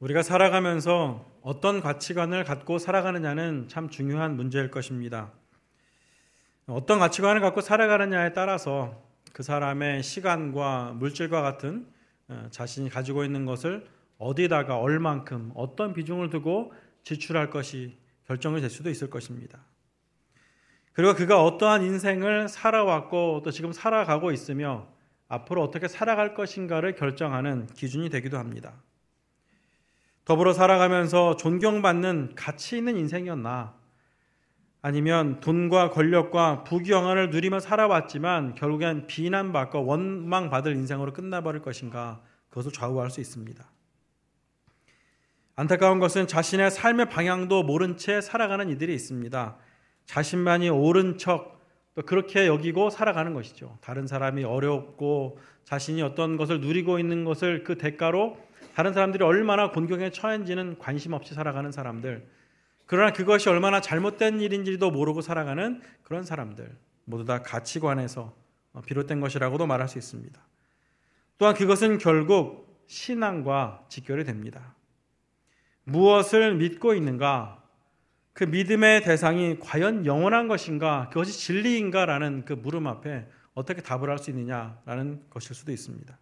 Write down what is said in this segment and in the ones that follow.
우리가 살아가면서 어떤 가치관을 갖고 살아가느냐는 참 중요한 문제일 것입니다. 어떤 가치관을 갖고 살아가느냐에 따라서 그 사람의 시간과 물질과 같은 어, 자신이 가지고 있는 것을 어디다가 얼만큼 어떤 비중을 두고 지출할 것이 결정이 될 수도 있을 것입니다. 그리고 그가 어떠한 인생을 살아왔고 또 지금 살아가고 있으며 앞으로 어떻게 살아갈 것인가를 결정하는 기준이 되기도 합니다. 더불어 살아가면서 존경받는 가치 있는 인생이었나? 아니면 돈과 권력과 부귀영화를 누리며 살아왔지만 결국엔 비난받고 원망받을 인생으로 끝나버릴 것인가? 그것을 좌우할 수 있습니다. 안타까운 것은 자신의 삶의 방향도 모른 채 살아가는 이들이 있습니다. 자신만이 옳은 척 그렇게 여기고 살아가는 것이죠. 다른 사람이 어렵고 자신이 어떤 것을 누리고 있는 것을 그 대가로 다른 사람들이 얼마나 곤경에 처한지는 관심 없이 살아가는 사람들. 그러나 그것이 얼마나 잘못된 일인지도 모르고 살아가는 그런 사람들. 모두 다 가치관에서 비롯된 것이라고도 말할 수 있습니다. 또한 그것은 결국 신앙과 직결이 됩니다. 무엇을 믿고 있는가? 그 믿음의 대상이 과연 영원한 것인가? 그것이 진리인가 라는 그 물음 앞에 어떻게 답을 할 수 있느냐라는 것일 수도 있습니다.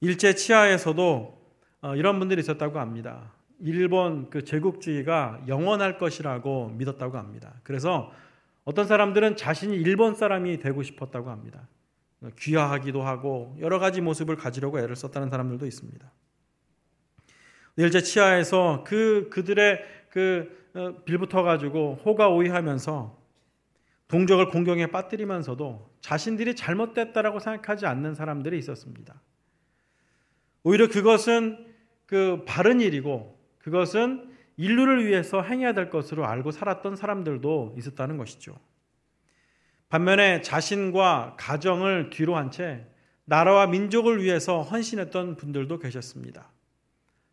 일제 치하에서도 어, 이런 분들이 있었다고 합니다. 일본 그 제국주의가 영원할 것이라고 믿었다고 합니다. 그래서 어떤 사람들은 자신이 일본 사람이 되고 싶었다고 합니다. 귀화하기도 하고 여러 가지 모습을 가지려고 애를 썼다는 사람들도 있습니다. 일제 치하에서 그 그들의 그 어, 빌붙어 가지고 호가 오이하면서 동족을 공경에 빠뜨리면서도 자신들이 잘못됐다라고 생각하지 않는 사람들이 있었습니다. 오히려 그것은 그 바른 일이고 그것은 인류를 위해서 행해야 될 것으로 알고 살았던 사람들도 있었다는 것이죠. 반면에 자신과 가정을 뒤로 한 채 나라와 민족을 위해서 헌신했던 분들도 계셨습니다.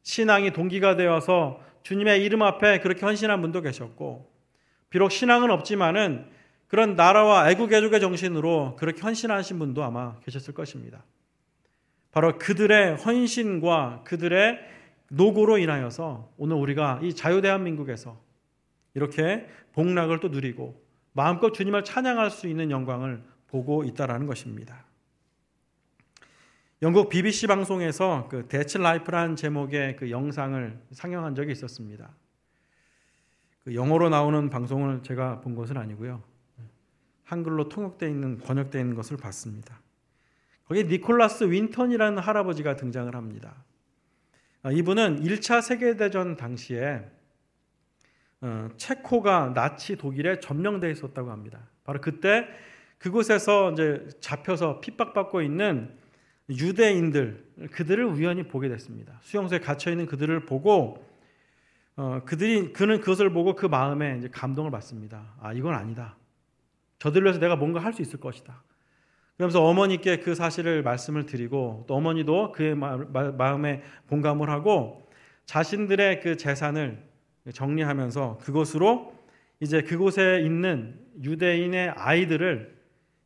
신앙이 동기가 되어서 주님의 이름 앞에 그렇게 헌신한 분도 계셨고, 비록 신앙은 없지만은 그런 나라와 애국애족의 정신으로 그렇게 헌신하신 분도 아마 계셨을 것입니다. 바로 그들의 헌신과 그들의 노고로 인하여서 오늘 우리가 이 자유 대한민국에서 이렇게 복락을 또 누리고 마음껏 주님을 찬양할 수 있는 영광을 보고 있다라는 것입니다. 영국 BBC 방송에서 그 That's Life라는 제목의 그 영상을 상영한 적이 있었습니다. 그 영어로 나오는 방송을 제가 본 것은 아니고요. 한글로 통역되어 있는 번역되어 있는 것을 봤습니다. 거기 니콜라스 윈턴이라는 할아버지가 등장을 합니다. 아, 이분은 1차 세계대전 당시에 어, 체코가 나치 독일에 점령돼 있었다고 합니다. 바로 그때 그곳에서 이제 잡혀서 핍박받고 있는 유대인들 그들을 우연히 보게 됐습니다. 수용소에 갇혀 있는 그들을 보고 어, 그들이 그는 그것을 보고 그 마음에 이제 감동을 받습니다. 아 이건 아니다. 저들을 위해서 내가 뭔가 할 수 있을 것이다. 그러면서 어머니께 그 사실을 말씀을 드리고 또 어머니도 그의 마음에 공감을 하고 자신들의 그 재산을 정리하면서 그것으로 이제 그곳에 있는 유대인의 아이들을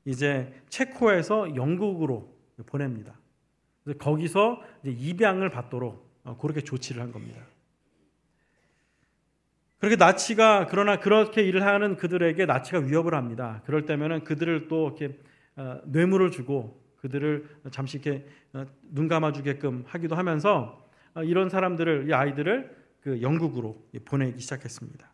이제 체코에서 영국으로 보냅니다. 거기서 입양을 받도록 어, 그렇게 조치를 한 겁니다. 그렇게 나치가 그러나 그렇게 일을 하는 그들에게 나치가 위협을 합니다. 그럴 때면은 그들을 또 이렇게 어, 뇌물을 주고 그들을 잠시 이렇게 어, 눈 감아주게끔 하기도 하면서 이런 사람들을 이 아이들을 그 영국으로 보내기 시작했습니다.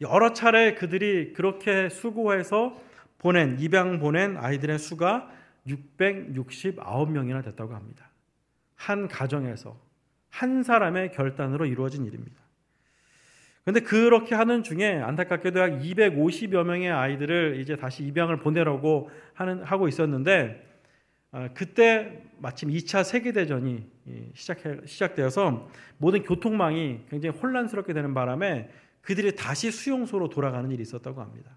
여러 차례 그들이 그렇게 수고해서 보낸 입양 보낸 아이들의 수가 669명이나 됐다고 합니다. 한 가정에서 한 사람의 결단으로 이루어진 일입니다. 그런데 그렇게 하는 중에 안타깝게도 약 250여 명의 아이들을 이제 다시 입양을 보내려고 하는 하고 있었는데 어, 그때 마침 2차 세계 대전이 시작해 시작되어서 모든 교통망이 굉장히 혼란스럽게 되는 바람에 그들이 다시 수용소로 돌아가는 일이 있었다고 합니다.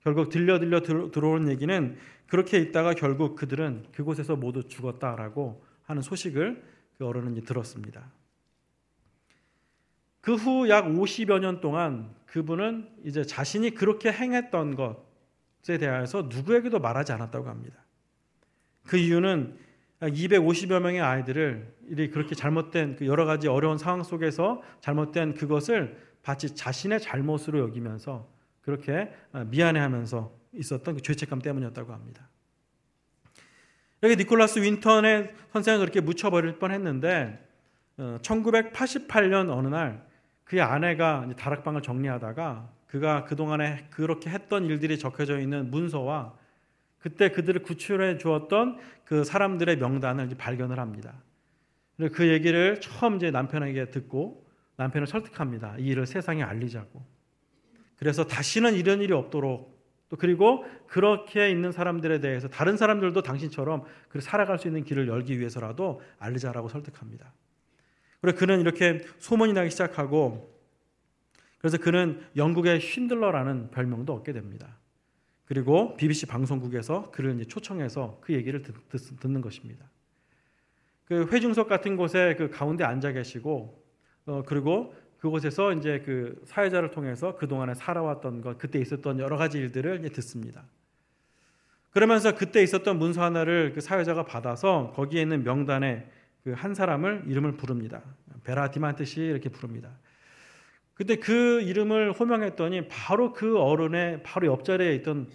결국 들려 들려 들어오는 얘기는 그렇게 있다가 결국 그들은 그곳에서 모두 죽었다라고 하는 소식을 그 어른은 들었습니다. 그 후 약 50여 년 동안 그분은 이제 자신이 그렇게 행했던 것에 대하여서 누구에게도 말하지 않았다고 합니다. 그 이유는 250여 명의 아이들을 이 그렇게 잘못된 그 여러 가지 어려운 상황 속에서 잘못된 그것을 마치 자신의 잘못으로 여기면서 그렇게 어, 미안해하면서 있었던 그 죄책감 때문이었다고 합니다. 여기 니콜라스 윈턴의 선생은 그렇게 묻혀버릴 뻔했는데 1988년 어, 어느 날 그의 아내가 다락방을 정리하다가 그가 그동안에 그렇게 했던 일들이 적혀져 있는 문서와 그때 그들을 구출해 주었던 그 사람들의 명단을 발견을 합니다. 그 얘기를 처음 이제 남편에게 듣고 남편을 설득합니다. 이 일을 세상에 알리자고. 그래서 다시는 이런 일이 없도록 또 그리고 그렇게 있는 사람들에 대해서 다른 사람들도 당신처럼 그 살아갈 수 있는 길을 열기 위해서라도 알리자라고 설득합니다. 그리고 그는 이렇게 소문이 나기 시작하고 그래서 그는 영국의 쉰들러라는 별명도 얻게 됩니다. 그리고 BBC 방송국에서 그를 이제 초청해서 그 얘기를 듣, 듣는 것입니다. 그 회중석 같은 곳에 그 가운데 앉아 계시고 어, 그리고 그곳에서 이제 그 사회자를 통해서 그 동안에 살아왔던 것, 그때 있었던 여러 가지 일들을 이제 듣습니다. 그러면서 그때 있었던 문서 하나를 그 사회자가 받아서 거기에 있는 명단에 그 한 사람을 이름을 부릅니다. 베라디만트 씨 이렇게 부릅니다. 그때 그 이름을 호명했더니 바로 그 어른의 바로 옆자리에 있던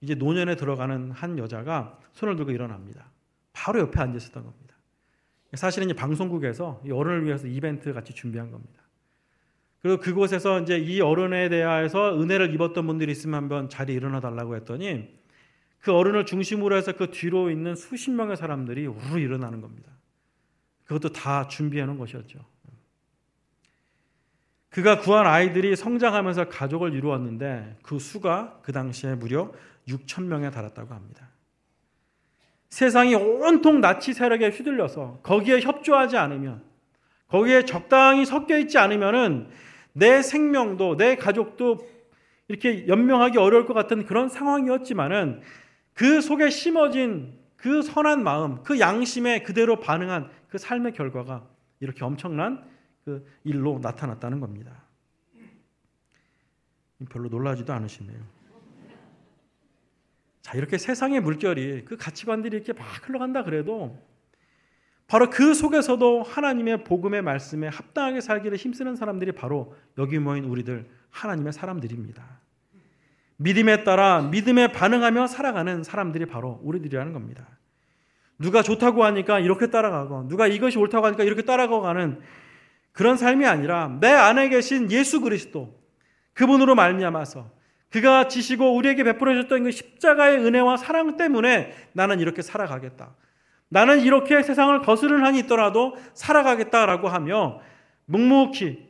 이제 노년에 들어가는 한 여자가 손을 들고 일어납니다. 바로 옆에 앉아 있었던 겁니다. 사실은 이제 방송국에서 이 어른을 위해서 이벤트 같이 준비한 겁니다. 그리고 그곳에서 이제 이 어른에 대하여서 은혜를 입었던 분들이 있으면 한번 자리에 일어나 달라고 했더니 그 어른을 중심으로 해서 그 뒤로 있는 수십 명의 사람들이 우르르 일어나는 겁니다. 그것도 다 준비해 놓은 것이었죠. 그가 구한 아이들이 성장하면서 가족을 이루었는데 그 수가 그 당시에 무려 6천 명에 달했다고 합니다. 세상이 온통 나치 세력에 휘둘려서 거기에 협조하지 않으면 거기에 적당히 섞여 있지 않으면은 내 생명도 내 가족도 이렇게 연명하기 어려울 것 같은 그런 상황이었지만은 그 속에 심어진 그 선한 마음, 그 양심에 그대로 반응한 그 삶의 결과가 이렇게 엄청난 그 일로 나타났다는 겁니다. 별로 놀라지도 않으시네요. 자, 이렇게 세상의 물결이 그 가치관들이 이렇게 막 흘러간다 그래도 바로 그 속에서도 하나님의 복음의 말씀에 합당하게 살기를 힘쓰는 사람들이 바로 여기 모인 우리들 하나님의 사람들입니다. 믿음에 따라 믿음에 반응하며 살아가는 사람들이 바로 우리들이라는 겁니다. 누가 좋다고 하니까 이렇게 따라가고 누가 이것이 옳다고 하니까 이렇게 따라가는 그런 삶이 아니라 내 안에 계신 예수 그리스도 그분으로 말미암아서 그가 지시고 우리에게 베풀어 줬던 그 십자가의 은혜와 사랑 때문에 나는 이렇게 살아가겠다. 나는 이렇게 세상을 거스른 한이 있더라도 살아가겠다라고 하며 묵묵히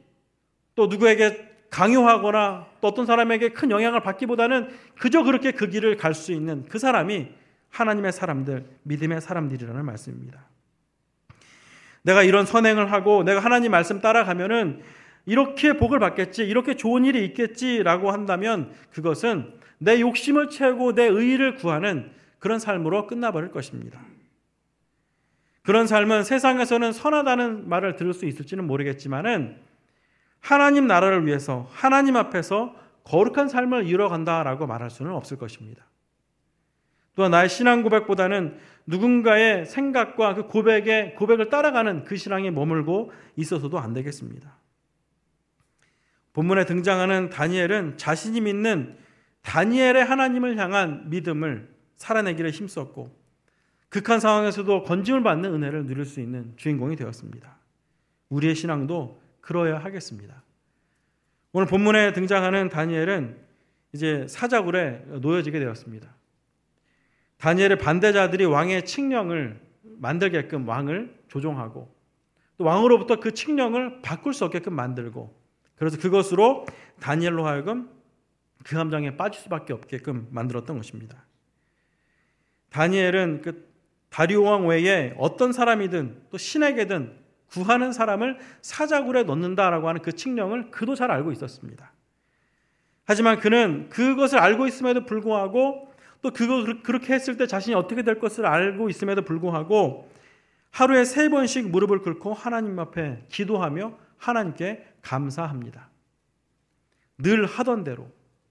또 누구에게 강요하거나 또 어떤 사람에게 큰 영향을 받기보다는 그저 그렇게 그 길을 갈 수 있는 그 사람이 하나님의 사람들, 믿음의 사람들이라는 말씀입니다. 내가 이런 선행을 하고 내가 하나님 말씀 따라가면은 이렇게 복을 받겠지, 이렇게 좋은 일이 있겠지라고 한다면 그것은 내 욕심을 채우고 내 의의를 구하는 그런 삶으로 끝나버릴 것입니다. 그런 삶은 세상에서는 선하다는 말을 들을 수 있을지는 모르겠지만은 하나님 나라를 위해서 하나님 앞에서 거룩한 삶을 이뤄간다라고 말할 수는 없을 것입니다. 또한 나의 신앙 고백보다는 누군가의 생각과 그 고백의 고백을 따라가는 그 신앙에 머물고 있어서도 안 되겠습니다. 본문에 등장하는 다니엘은 자신이 믿는 다니엘의 하나님을 향한 믿음을 살아내기를 힘썼고 극한 상황에서도 건짐을 받는 은혜를 누릴 수 있는 주인공이 되었습니다. 우리의 신앙도 그러야 하겠습니다. 오늘 본문에 등장하는 다니엘은 이제 사자굴에 놓여지게 되었습니다. 다니엘의 반대자들이 왕의 칙령을 만들게끔 왕을 조종하고 또 왕으로부터 그 칙령을 바꿀 수 없게끔 만들고 그래서 그것으로 다니엘로 하여금 그 함정에 빠질 수밖에 없게끔 만들었던 것입니다. 다니엘은 그 다리오 왕 외에 어떤 사람이든 또 신에게든 구하는 사람을 사자굴에 넣는다라고 하는 그 칙령을 그도 잘 알고 있었습니다. 하지만 그는 그것을 알고 있음에도 불구하고 또 그거 그렇게 했을 때 자신이 어떻게 될 것을 알고 있음에도 불구하고 하루에 세 번씩 무릎을 꿇고 하나님 앞에 기도하며 하나님께 감사합니다. 늘 하던 대로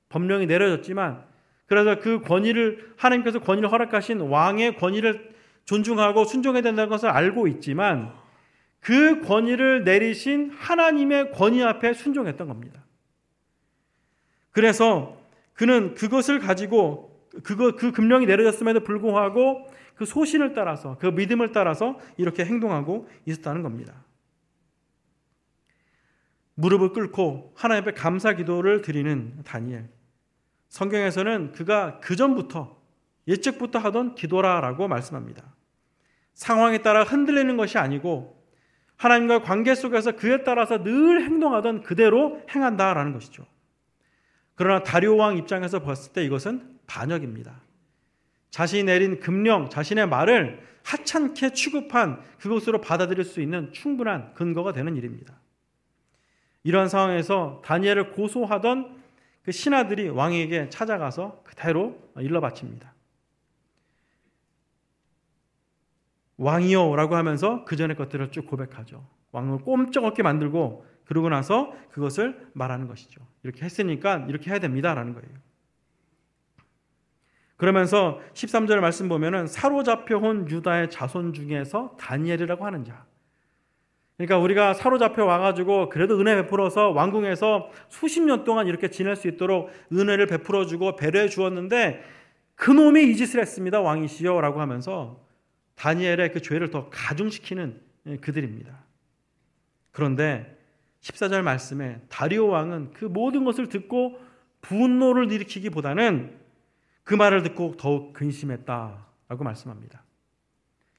법령이 내려졌지만 그래서 그 권위를 하나님께서 권위를 허락하신 왕의 권위를 존중하고 순종해야 된다는 것을 알고 있지만 그 권위를 내리신 하나님의 권위 앞에 순종했던 겁니다. 그래서 그는 그것을 가지고 그거 그 금령이 내려졌음에도 불구하고 그 소신을 따라서 그 믿음을 따라서 이렇게 행동하고 있었다는 겁니다. 무릎을 꿇고 하나님 앞에 감사 기도를 드리는 다니엘. 성경에서는 그가 그 전부터 예측부터 하던 기도라라고 말씀합니다. 상황에 따라 흔들리는 것이 아니고 하나님과 관계 속에서 그에 따라서 늘 행동하던 그대로 행한다라는 것이죠. 그러나 다리오 왕 입장에서 봤을 때 이것은 반역입니다. 자신이 내린 금령, 자신의 말을 하찮게 취급한 그것으로 받아들일 수 있는 충분한 근거가 되는 일입니다. 이러한 상황에서 다니엘을 고소하던 그 신하들이 왕에게 찾아가서 그대로 일러 바칩니다. 왕이요라고 하면서 그 전의 것들을 쭉 고백하죠. 왕을 꼼짝없게 만들고 그러고 나서 그것을 말하는 것이죠. 이렇게 했으니까 이렇게 해야 됩니다라는 거예요. 그러면서 13절 말씀 보면은 사로잡혀 온 유다의 자손 중에서 다니엘이라고 하는 자. 그러니까 우리가 사로잡혀 와가지고 그래도 은혜 베풀어서 왕궁에서 수십 년 동안 이렇게 지낼 수 있도록 은혜를 베풀어 주고 배려해 주었는데 그놈이 이 짓을 했습니다. 왕이시여 라고 하면서 다니엘의 그 죄를 더 가중시키는 그들입니다. 그런데 14절 말씀에 다리오 왕은 그 모든 것을 듣고 분노를 일으키기보다는 그 말을 듣고 더욱 근심했다라고 말씀합니다.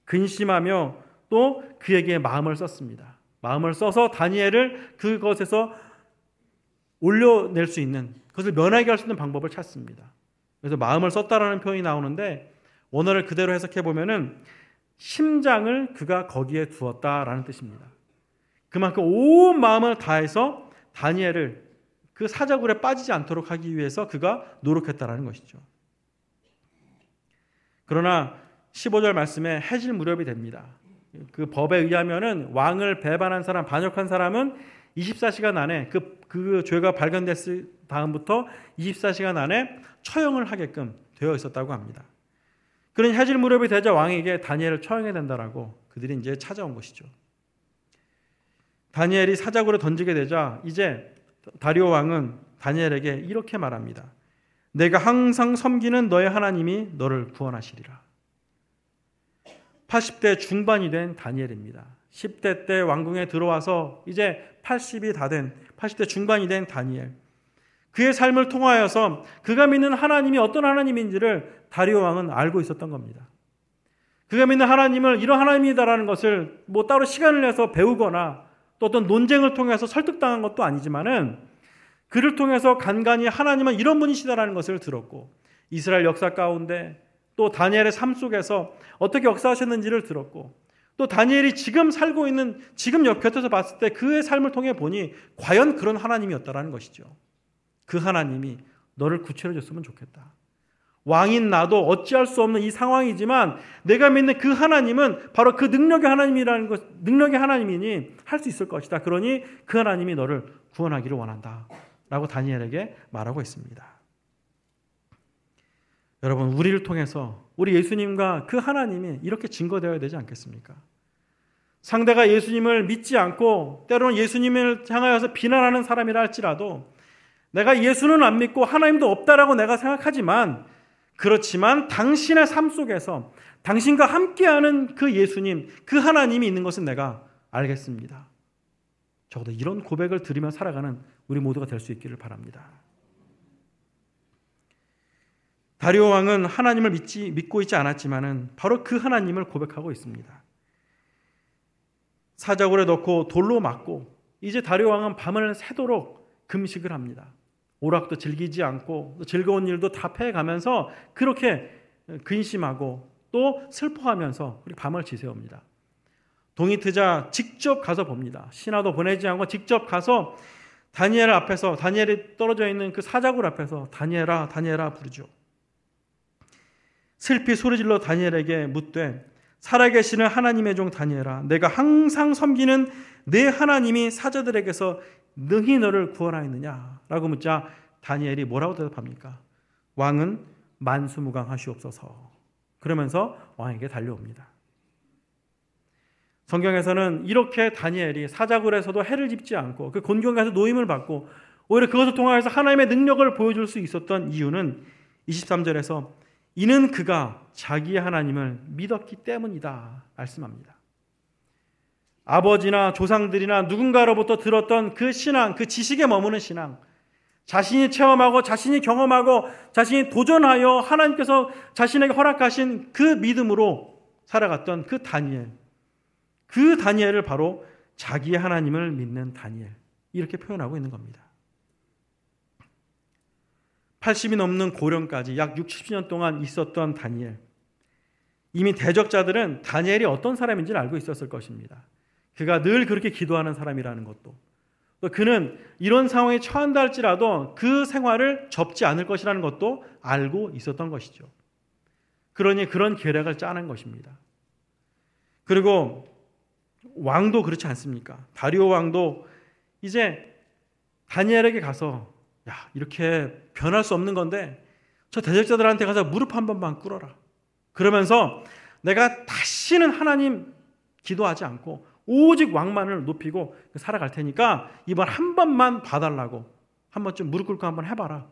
근심하며 또 그에게 마음을 썼습니다. 마음을 써서 다니엘을 그것에서 올려낼 수 있는 그것을 면하게 할 수 있는 방법을 찾습니다. 그래서 마음을 썼다라는 표현이 나오는데 원어를 그대로 해석해 보면은 심장을 그가 거기에 두었다라는 뜻입니다. 그만큼 온 마음을 다해서 다니엘을 그 사자굴에 빠지지 않도록 하기 위해서 그가 노력했다라는 것이죠. 그러나 15절 말씀에 해질 무렵이 됩니다. 그 법에 의하면은 왕을 배반한 사람, 반역한 사람은 24시간 안에 그, 그 죄가 발견됐을 다음부터 24시간 안에 처형을 하게끔 되어 있었다고 합니다. 그런 해질 무렵이 되자 왕에게 다니엘을 처형해야 된다라고 그들이 이제 찾아온 것이죠. 다니엘이 사자굴에 던지게 되자 이제 다리오 왕은 다니엘에게 이렇게 말합니다. 내가 항상 섬기는 너의 하나님이 너를 구원하시리라. 80대 중반이 된 다니엘입니다. 10대 때 왕궁에 들어와서 이제 80이 다 된 80대 중반이 된 다니엘. 그의 삶을 통하여서 그가 믿는 하나님이 어떤 하나님인지를 다리오 왕은 알고 있었던 겁니다. 그가 믿는 하나님을 이런 하나님이다라는 것을 뭐 따로 시간을 내서 배우거나 또 어떤 논쟁을 통해서 설득당한 것도 아니지만은 그를 통해서 간간히 하나님은 이런 분이시다라는 것을 들었고 이스라엘 역사 가운데 또 다니엘의 삶 속에서 어떻게 역사하셨는지를 들었고 또 다니엘이 지금 살고 있는 지금 옆 곁에서 봤을 때 그의 삶을 통해 보니 과연 그런 하나님이었다라는 것이죠. 그 하나님이 너를 구출해 줬으면 좋겠다. 왕인 나도 어찌할 수 없는 이 상황이지만 내가 믿는 그 하나님은 바로 그 능력의 하나님이라는 것, 능력의 하나님이니 할 수 있을 것이다. 그러니 그 하나님이 너를 구원하기를 원한다. 라고 다니엘에게 말하고 있습니다. 여러분, 우리를 통해서 우리 예수님과 그 하나님이 이렇게 증거되어야 되지 않겠습니까? 상대가 예수님을 믿지 않고 때로는 예수님을 향하여서 비난하는 사람이라 할지라도 내가 예수는 안 믿고 하나님도 없다라고 내가 생각하지만 그렇지만 당신의 삶 속에서 당신과 함께하는 그 예수님, 그 하나님이 있는 것은 내가 알겠습니다. 적어도 이런 고백을 들으며 살아가는 우리 모두가 될 수 있기를 바랍니다. 다리오 왕은 하나님을 믿지, 믿고 있지 않았지만은 바로 그 하나님을 고백하고 있습니다. 사자굴에 넣고 돌로 맞고 이제 다리오 왕은 밤을 새도록 금식을 합니다. 오락도 즐기지 않고 즐거운 일도 다 패가면서 그렇게 근심하고 또 슬퍼하면서 우리 밤을 지새웁니다. 동이 트자 직접 가서 봅니다. 신하도 보내지 않고 직접 가서 다니엘 앞에서 다니엘이 떨어져 있는 그 사자굴 앞에서 다니엘아 다니엘아 부르죠. 슬피 소리질러 다니엘에게 묻되 살아계시는 하나님의 종 다니엘아 내가 항상 섬기는 내 하나님이 사자들에게서 능히 너를 구원하였느냐? 라고 묻자 다니엘이 뭐라고 대답합니까? 왕은 만수무강하시옵소서. 그러면서 왕에게 달려옵니다. 성경에서는 이렇게 다니엘이 사자굴에서도 해를 집지 않고 그 곤경에서 노임을 받고 오히려 그것을 통해서 하나님의 능력을 보여줄 수 있었던 이유는 23절에서 이는 그가 자기의 하나님을 믿었기 때문이다 말씀합니다. 아버지나 조상들이나 누군가로부터 들었던 그 신앙, 그 지식에 머무는 신앙, 자신이 체험하고 자신이 경험하고 자신이 도전하여 하나님께서 자신에게 허락하신 그 믿음으로 살아갔던 그 다니엘. 그 다니엘을 바로 자기의 하나님을 믿는 다니엘. 이렇게 표현하고 있는 겁니다. 80이 넘는 고령까지 약 60년 동안 있었던 다니엘. 이미 대적자들은 다니엘이 어떤 사람인지를 알고 있었을 것입니다. 그가 늘 그렇게 기도하는 사람이라는 것도 그는 이런 상황에 처한다 할지라도 그 생활을 접지 않을 것이라는 것도 알고 있었던 것이죠. 그러니 그런 계략을 짜는 것입니다. 그리고 왕도 그렇지 않습니까? 다리오 왕도 이제 다니엘에게 가서 야, 이렇게 변할 수 없는 건데 저 대적자들한테 가서 무릎 한 번만 꿇어라. 그러면서 내가 다시는 하나님 기도하지 않고 오직 왕만을 높이고 살아갈 테니까 이번 한 번만 봐달라고 한 번쯤 무릎 꿇고 한번 해봐라.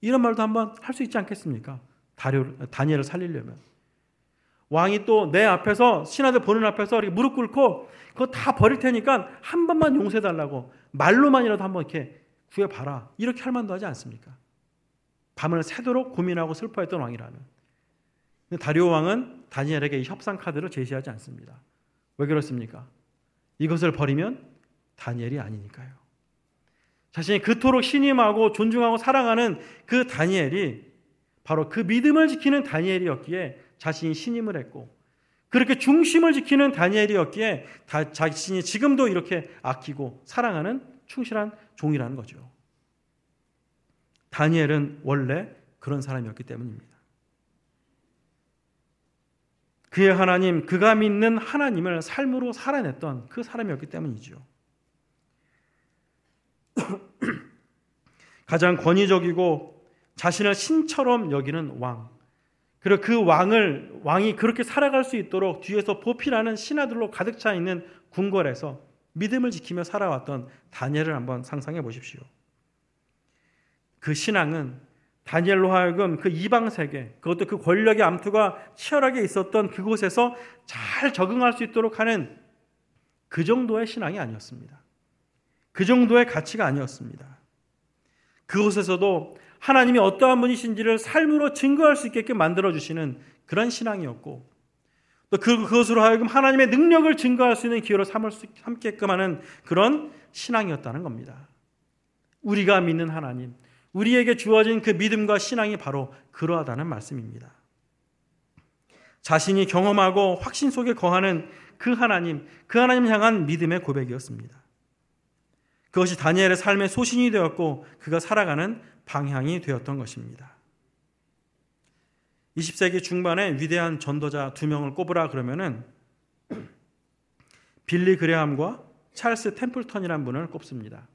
이런 말도 한번 할 수 있지 않겠습니까? 다리오, 다니엘을 살리려면. 왕이 또 내 앞에서 신하들 보는 앞에서 이렇게 무릎 꿇고 그거 다 버릴 테니까 한 번만 용서해 달라고 말로만이라도 한번 이렇게 구해 봐라. 이렇게 할 만도 하지 않습니까? 밤을 새도록 고민하고 슬퍼했던 왕이라면. 다리오 왕은 다니엘에게 이 협상 카드를 제시하지 않습니다. 왜 그렇습니까? 이것을 버리면 다니엘이 아니니까요. 자신이 그토록 신임하고 존중하고 사랑하는 그 다니엘이 바로 그 믿음을 지키는 다니엘이었기에 자신이 신임을 했고 그렇게 중심을 지키는 다니엘이었기에 다 자신이 지금도 이렇게 아끼고 사랑하는 충실한 종이라는 거죠. 다니엘은 원래 그런 사람이었기 때문입니다. 그의 하나님, 그가 믿는 하나님을 삶으로 살아냈던 그 사람이었기 때문이죠. 가장 권위적이고 자신을 신처럼 여기는 왕. 그리고 그 왕을 왕이 그렇게 살아갈 수 있도록 뒤에서 보필하는 신하들로 가득 차 있는 궁궐에서 믿음을 지키며 살아왔던 다니엘을 한번 상상해 보십시오. 그 신앙은 다니엘로 하여금 그 이방 세계, 그것도 그 권력의 암투가 치열하게 있었던 그곳에서 잘 적응할 수 있도록 하는 그 정도의 신앙이 아니었습니다. 그 정도의 가치가 아니었습니다. 그곳에서도 하나님이 어떠한 분이신지를 삶으로 증거할 수 있게끔 만들어 주시는 그런 신앙이었고 또 그, 그것으로 하여금 하나님의 능력을 증거할 수 있는 기회로 삼을 수, 삼게끔 하는 그런 신앙이었다는 겁니다. 우리가 믿는 하나님, 우리에게 주어진 그 믿음과 신앙이 바로 그러하다는 말씀입니다. 자신이 경험하고 확신 속에 거하는 그 하나님, 그 하나님 향한 믿음의 고백이었습니다. 그것이 다니엘의 삶의 소신이 되었고 그가 살아가는 방향이 되었던 것입니다. 20세기 중반에 위대한 전도자 두 명을 꼽으라 그러면은 빌리 그레함과 찰스 템플턴이라는 분을 꼽습니다.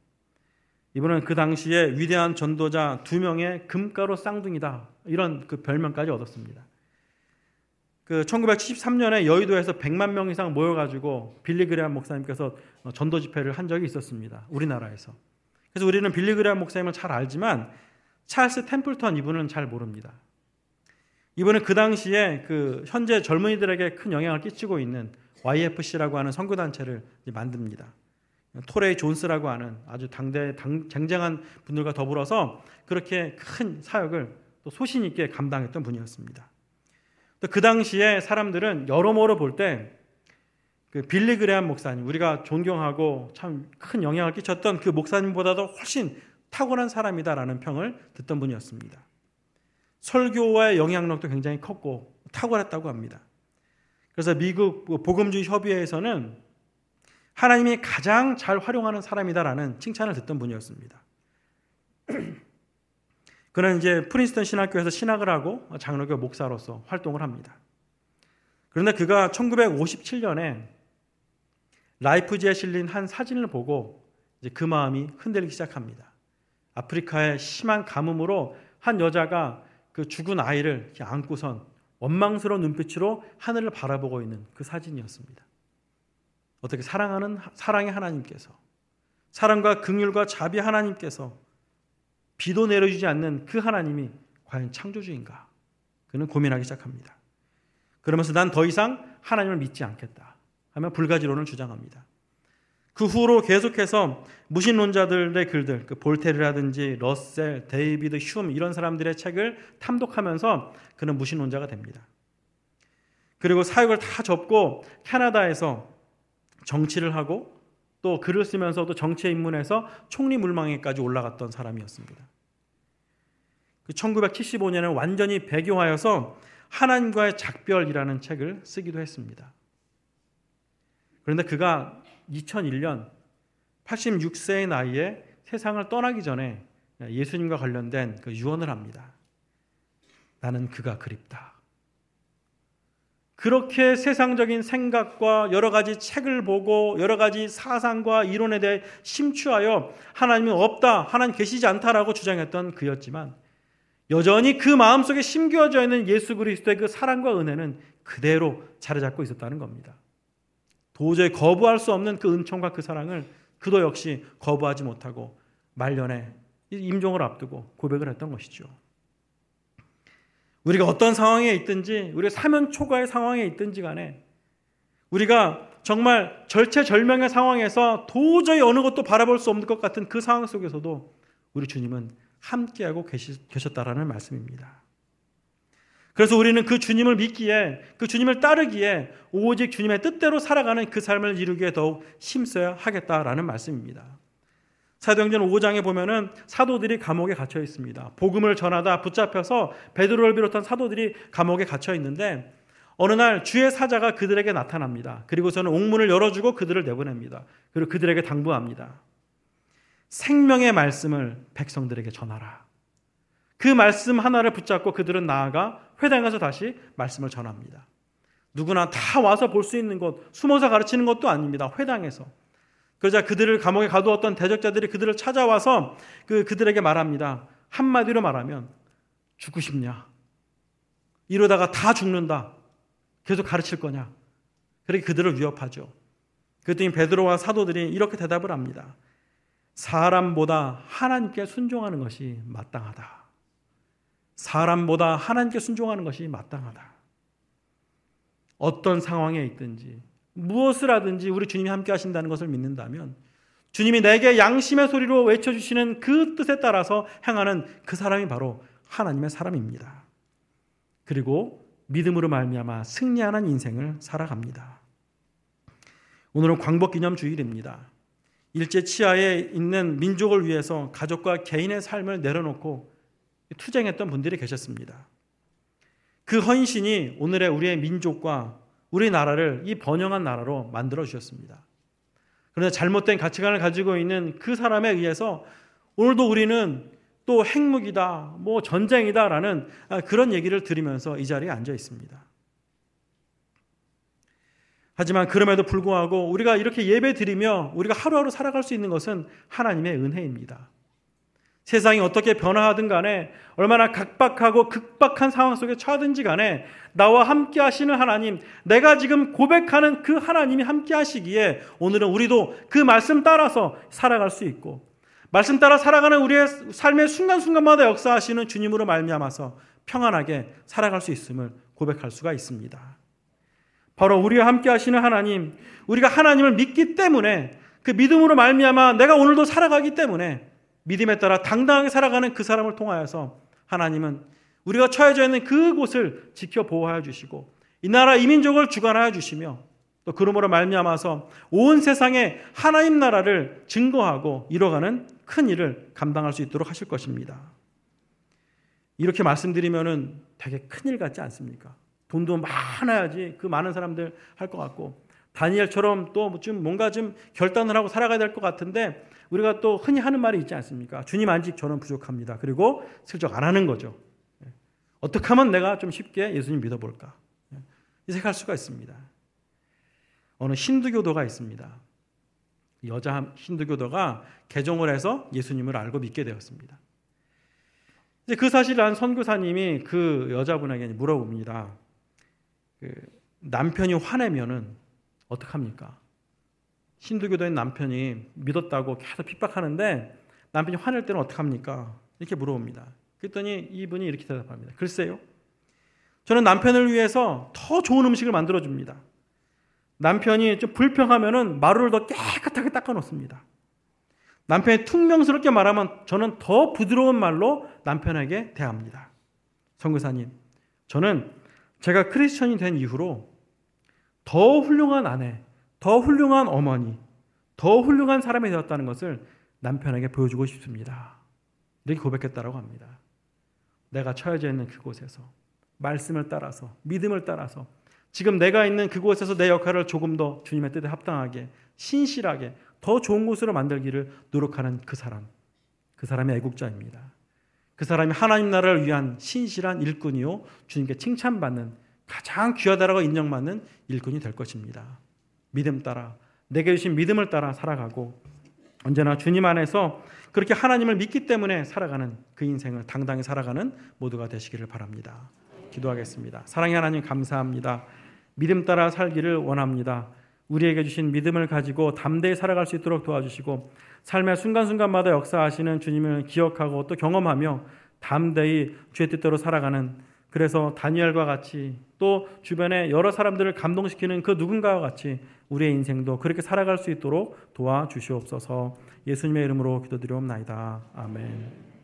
이분은 그 당시에 위대한 전도자 두 명의 금가루 쌍둥이다. 이런 그 별명까지 얻었습니다. 그 1973년에 여의도에서 100만 명 이상 모여가지고 빌리 그레한 목사님께서 전도 집회를 한 적이 있었습니다. 우리나라에서. 그래서 우리는 빌리 그레한 목사님을 잘 알지만 찰스 템플턴 이분은 잘 모릅니다. 이분은 그 당시에 그 현재 젊은이들에게 큰 영향을 끼치고 있는 YFC라고 하는 선교단체를 만듭니다. 토레이 존스라고 하는 아주 당대 당, 쟁쟁한 분들과 더불어서 그렇게 큰 사역을 또 소신 있게 감당했던 분이었습니다. 그 당시에 사람들은 여러모로 볼 때 그 빌리 그레한 목사님 우리가 존경하고 참 큰 영향을 끼쳤던 그 목사님보다도 훨씬 탁월한 사람이다라는 평을 듣던 분이었습니다. 설교와의 영향력도 굉장히 컸고 탁월했다고 합니다. 그래서 미국 복음주의 협의회에서는 하나님이 가장 잘 활용하는 사람이다라는 칭찬을 듣던 분이었습니다. 그는 이제 프린스턴 신학교에서 신학을 하고 장로교 목사로서 활동을 합니다. 그런데 그가 1957년에 라이프지에 실린 한 사진을 보고 이제 그 마음이 흔들리기 시작합니다. 아프리카의 심한 가뭄으로 한 여자가 그 죽은 아이를 안고선 원망스러운 눈빛으로 하늘을 바라보고 있는 그 사진이었습니다. 어떻게 사랑하는 사랑의 하나님께서 사랑과 긍휼과 자비 하나님께서 비도 내려주지 않는 그 하나님이 과연 창조주인가? 그는 고민하기 시작합니다. 그러면서 난 더 이상 하나님을 믿지 않겠다 하며 불가지론을 주장합니다. 그 후로 계속해서 무신론자들의 글들, 그 볼테르라든지 러셀, 데이비드 흄 이런 사람들의 책을 탐독하면서 그는 무신론자가 됩니다. 그리고 사역을 다 접고 캐나다에서 정치를 하고 또 글을 쓰면서도 정치에 입문해서 총리 물망에까지 올라갔던 사람이었습니다. 그 1975년에 완전히 배교하여서 하나님과의 작별이라는 책을 쓰기도 했습니다. 그런데 그가 2001년 86세의 나이에 세상을 떠나기 전에 예수님과 관련된 그 유언을 합니다. 나는 그가 그립다. 그렇게 세상적인 생각과 여러 가지 책을 보고 여러 가지 사상과 이론에 대해 심취하여 하나님이 없다, 하나님 계시지 않다라고 주장했던 그였지만 여전히 그 마음속에 심겨져 있는 예수 그리스도의 그 사랑과 은혜는 그대로 자리 잡고 있었다는 겁니다. 도저히 거부할 수 없는 그 은총과 그 사랑을 그도 역시 거부하지 못하고 말년에 임종을 앞두고 고백을 했던 것이죠. 우리가 어떤 상황에 있든지 우리가 사면 초과의 상황에 있든지 간에 우리가 정말 절체절명의 상황에서 도저히 어느 것도 바라볼 수 없는 것 같은 그 상황 속에서도 우리 주님은 함께하고 계셨다라는 말씀입니다. 그래서 우리는 그 주님을 믿기에 그 주님을 따르기에 오직 주님의 뜻대로 살아가는 그 삶을 이루기에 더욱 힘써야 하겠다라는 말씀입니다. 사도행전 5장에 보면은 사도들이 감옥에 갇혀 있습니다. 복음을 전하다 붙잡혀서 베드로를 비롯한 사도들이 감옥에 갇혀 있는데 어느 날 주의 사자가 그들에게 나타납니다. 그리고서는 옥문을 열어주고 그들을 내보냅니다. 그리고 그들에게 당부합니다. 생명의 말씀을 백성들에게 전하라. 그 말씀 하나를 붙잡고 그들은 나아가 회당에서 다시 말씀을 전합니다. 누구나 다 와서 볼 수 있는 곳, 숨어서 가르치는 것도 아닙니다. 회당에서. 그러자 그들을 감옥에 가두었던 대적자들이 그들을 찾아와서 그 그들에게 말합니다. 한마디로 말하면 죽고 싶냐? 이러다가 다 죽는다. 계속 가르칠 거냐? 그렇게 그들을 위협하죠. 그랬더니 베드로와 사도들이 이렇게 대답을 합니다. 사람보다 하나님께 순종하는 것이 마땅하다. 사람보다 하나님께 순종하는 것이 마땅하다. 어떤 상황에 있든지 무엇을 하든지 우리 주님이 함께 하신다는 것을 믿는다면 주님이 내게 양심의 소리로 외쳐주시는 그 뜻에 따라서 행하는 그 사람이 바로 하나님의 사람입니다. 그리고 믿음으로 말미암아 승리하는 인생을 살아갑니다. 오늘은 광복기념 주일입니다. 일제 치하에 있는 민족을 위해서 가족과 개인의 삶을 내려놓고 투쟁했던 분들이 계셨습니다. 그 헌신이 오늘의 우리의 민족과 우리나라를 이 번영한 나라로 만들어 주셨습니다. 그런데 잘못된 가치관을 가지고 있는 그 사람에 의해서 오늘도 우리는 또 핵무기다, 뭐 전쟁이다라는 그런 얘기를 들으면서 이 자리에 앉아 있습니다. 하지만 그럼에도 불구하고 우리가 이렇게 예배 드리며 우리가 하루하루 살아갈 수 있는 것은 하나님의 은혜입니다. 세상이 어떻게 변화하든 간에 얼마나 각박하고 극박한 상황 속에 처하든지 간에 나와 함께 하시는 하나님, 내가 지금 고백하는 그 하나님이 함께 하시기에 오늘은 우리도 그 말씀 따라서 살아갈 수 있고 말씀 따라 살아가는 우리의 삶의 순간순간마다 역사하시는 주님으로 말미암아서 평안하게 살아갈 수 있음을 고백할 수가 있습니다. 바로 우리와 함께 하시는 하나님, 우리가 하나님을 믿기 때문에 그 믿음으로 말미암아 내가 오늘도 살아가기 때문에 믿음에 따라 당당하게 살아가는 그 사람을 통하여서 하나님은 우리가 처해져 있는 그곳을 지켜 보호하여 주시고 이 나라 이민족을 주관하여 주시며 또 그러므로 말미암아서 온 세상에 하나님 나라를 증거하고 이뤄가는 큰 일을 감당할 수 있도록 하실 것입니다. 이렇게 말씀드리면은 되게 큰 일 같지 않습니까? 돈도 많아야지 그 많은 사람들 할 것 같고 다니엘처럼 또 좀 뭔가 좀 결단을 하고 살아가야 될 것 같은데 우리가 또 흔히 하는 말이 있지 않습니까? 주님 안직 저는 부족합니다. 그리고 슬쩍 안 하는 거죠. 예. 어떻게 하면 내가 좀 쉽게 예수님 믿어볼까? 예. 이렇게 할 수가 있습니다. 어느 힌두교도가 있습니다. 여자 힌두교도가 개종을 해서 예수님을 알고 믿게 되었습니다. 이제 그 사실을 안 선교사님이 그 여자분에게 물어봅니다. 그 남편이 화내면은 어떡합니까? 신두교도인 남편이 믿었다고 계속 핍박하는데 남편이 화낼 때는 어떡합니까? 이렇게 물어봅니다. 그랬더니 이분이 이렇게 대답합니다. 글쎄요. 저는 남편을 위해서 더 좋은 음식을 만들어 줍니다. 남편이 좀 불평하면은 마루를 더 깨끗하게 닦아 놓습니다. 남편이 퉁명스럽게 말하면 저는 더 부드러운 말로 남편에게 대합니다. 선교사님, 저는 제가 크리스천이 된 이후로 더 훌륭한 아내, 더 훌륭한 어머니, 더 훌륭한 사람이 되었다는 것을 남편에게 보여주고 싶습니다. 이렇게 고백했다라고 합니다. 내가 처해져 있는 그곳에서 말씀을 따라서 믿음을 따라서 지금 내가 있는 그곳에서 내 역할을 조금 더 주님의 뜻에 합당하게 신실하게 더 좋은 곳으로 만들기를 노력하는 그 사람. 그 사람이 애국자입니다. 그 사람이 하나님 나라를 위한 신실한 일꾼이요 주님께 칭찬받는 가장 귀하다라고 인정받는 일꾼이 될 것입니다. 믿음 따라 내게 주신 믿음을 따라 살아가고 언제나 주님 안에서 그렇게 하나님을 믿기 때문에 살아가는 그 인생을 당당히 살아가는 모두가 되시기를 바랍니다. 기도하겠습니다. 사랑의 하나님 감사합니다. 믿음 따라 살기를 원합니다. 우리에게 주신 믿음을 가지고 담대히 살아갈 수 있도록 도와주시고 삶의 순간순간마다 역사하시는 주님을 기억하고 또 경험하며 담대히 주의 뜻대로 살아가는 그래서 다니엘과 같이 또 주변에 여러 사람들을 감동시키는 그 누군가와 같이 우리의 인생도 그렇게 살아갈 수 있도록 도와주시옵소서 예수님의 이름으로 기도드리옵나이다. 아멘.